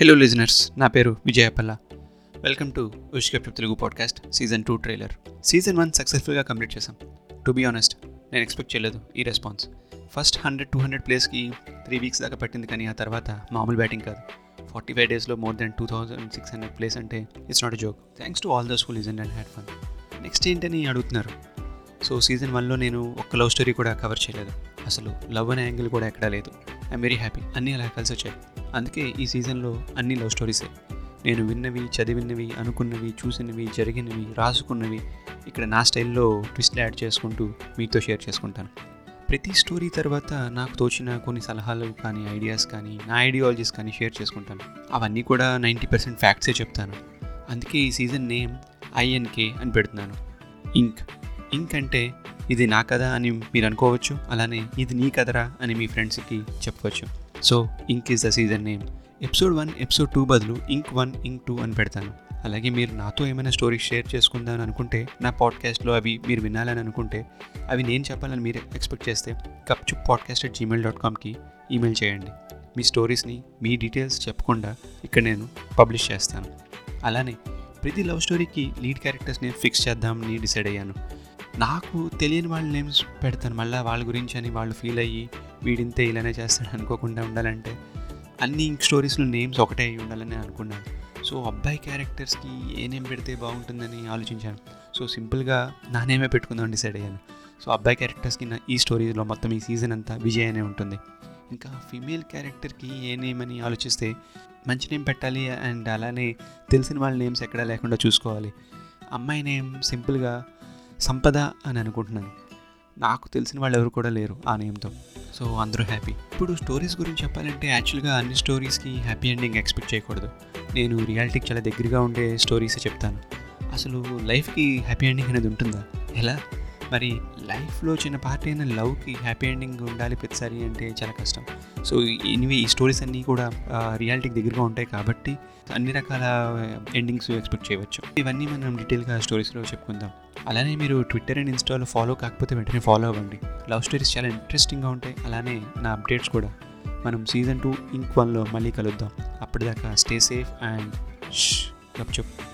Hello listeners నా పేరు Vijayapalla welcome to ఉష్కప్ Telugu podcast season two trailer season one సక్సెస్ఫుల్గా complete చేసాం టు బీ ఆనెస్ట్ నేను ఎక్స్పెక్ట్ చేయలేదు ఈ response first hundred two hundred ప్లేస్కి త్రీ వీక్స్ దాకా పట్టింది కానీ ఆ తర్వాత మామూలు బ్యాటింగ్ కాదు. ఫార్టీ ఫైవ్ డేస్లో more than two thousand six hundred place అంటే it's not joke thanks to all the school listen and had fun next ఏంటని అడుగుతున్నారు? సో సీజన్ వన్లో నేను ఒక్క లవ్ స్టోరీ కూడా కవర్ చేయలేదు. అసలు లవ్ అనే యాంగిల్ కూడా ఎక్కడా లేదు. ఐఎమ్ వెరీ హ్యాపీ అన్నీ అలా కలిసి వచ్చాయి. అందుకే ఈ సీజన్లో అన్ని లవ్ స్టోరీసే. నేను విన్నవి చదివినవి అనుకున్నవి చూసినవి జరిగినవి రాసుకున్నవి ఇక్కడ నా స్టైల్లో ట్విస్ట్ యాడ్ చేసుకుంటూ మీతో షేర్ చేసుకుంటాను. ప్రతి స్టోరీ తర్వాత నాకు తోచిన కొన్ని సలహాలు కానీ ఐడియాస్ కానీ నా ఐడియాలజీస్ కానీ షేర్ చేసుకుంటాను. అవన్నీ కూడా నైంటీ పర్సెంట్ ఫ్యాక్ట్సే చెప్తాను. అందుకే ఈ సీజన్ నేమ్ ఐఎన్కే అని పెడుతున్నాను. ఇంక్. ఇంక్ అంటే ఇది నా కథ అని మీరు అనుకోవచ్చు. అలానే ఇది నీ కథరా అని మీ ఫ్రెండ్స్కి చెప్పవచ్చు so ink is the season name episode one episode two బదులు ఇంక్ వన్ ఇంక్ టూ అని పెడతాను. అలాగే మీరు నాతో ఏమైనా స్టోరీస్ షేర్ చేసుకుందామని అనుకుంటే నా పాడ్కాస్ట్లో అవి మీరు వినాలని అనుకుంటే అవి నేను చెప్పాలని మీరు ఎక్స్పెక్ట్ చేస్తే కప్చుప్ పాడ్కాస్ట్ అట్ జీమెయిల్ డాట్ కామ్కి ఈమెయిల్ చేయండి. మీ స్టోరీస్ని మీ డీటెయిల్స్ చెప్పకుండా ఇక్కడ నేను పబ్లిష్ చేస్తాను. అలానే ప్రతి లవ్ స్టోరీకి లీడ్ క్యారెక్టర్స్ని ఫిక్స్ చేద్దామని డిసైడ్ అయ్యాను. నాకు తెలియని వాళ్ళ నేమ్స్ పెడతాను. మళ్ళీ వాళ్ళ గురించి అని వాళ్ళు ఫీల్ అయ్యి వీడింతే ఇలానే చేస్తాడు అనుకోకుండా ఉండాలంటే అన్ని స్టోరీస్లో నేమ్స్ ఒకటే అయి ఉండాలని అనుకున్నాను. సో అబ్బాయి క్యారెక్టర్స్కి ఏ నేమ్ పెడితే బాగుంటుందని ఆలోచించాను. సో సింపుల్గా నా నేమే పెట్టుకుందాం డిసైడ్ అయ్యాను. సో అబ్బాయి క్యారెక్టర్స్కి నా ఈ స్టోరీలో మొత్తం ఈ సీజన్ అంతా విజయ్ అనే ఉంటుంది. ఇంకా ఫీమేల్ క్యారెక్టర్కి ఏ నేమ్ అని ఆలోచిస్తే మంచి నేమ్ పెట్టాలి అండ్ అలానే తెలిసిన వాళ్ళ నేమ్స్ ఎక్కడా లేకుండా చూసుకోవాలి. అమ్మాయి నేమ్ సింపుల్గా సంపద అని అనుకుంటున్నాను. నాకు తెలిసిన వాళ్ళు ఎవరు కూడా లేరు ఆ నేమ్తో. సో అందరూ హ్యాపీ. ఇప్పుడు స్టోరీస్ గురించి చెప్పాలంటే యాక్చువల్గా అన్ని స్టోరీస్కి హ్యాపీ ఎండింగ్ ఎక్స్పెక్ట్ చేయకూడదు. నేను రియాలిటీకి చాలా దగ్గరగా ఉండే స్టోరీసే చెప్తాను. అసలు లైఫ్కి హ్యాపీ ఎండింగ్ అనేది ఉంటుందా? ఎలా? మరి లైఫ్లో చిన్న పార్ట్ అయిన లవ్కి హ్యాపీ ఎండింగ్ ఉండాలి ప్రతిసారి అంటే చాలా కష్టం. సో ఇనివి ఈ స్టోరీస్ అన్నీ కూడా రియాలిటీకి దగ్గరగా ఉంటాయి కాబట్టి అన్ని రకాల ఎండింగ్స్ ఎక్స్పెక్ట్ చేయవచ్చు. ఇవన్నీ మనం డీటెయిల్గా స్టోరీస్లో చెప్పుకుందాం. అలానే మీరు ట్విట్టర్ అండ్ ఇన్స్టాలో ఫాలో కాకపోతే వెంటనే ఫాలో అవ్వండి. లవ్ స్టోరీస్ చాలా ఇంట్రెస్టింగ్గా ఉంటాయి. అలానే నా అప్డేట్స్ కూడా. మనం సీజన్ టూ ఇంక్ వన్లో మళ్ళీ కలుద్దాం. అప్పటిదాకా స్టే సేఫ్ అండ్ గప్ చెప్పు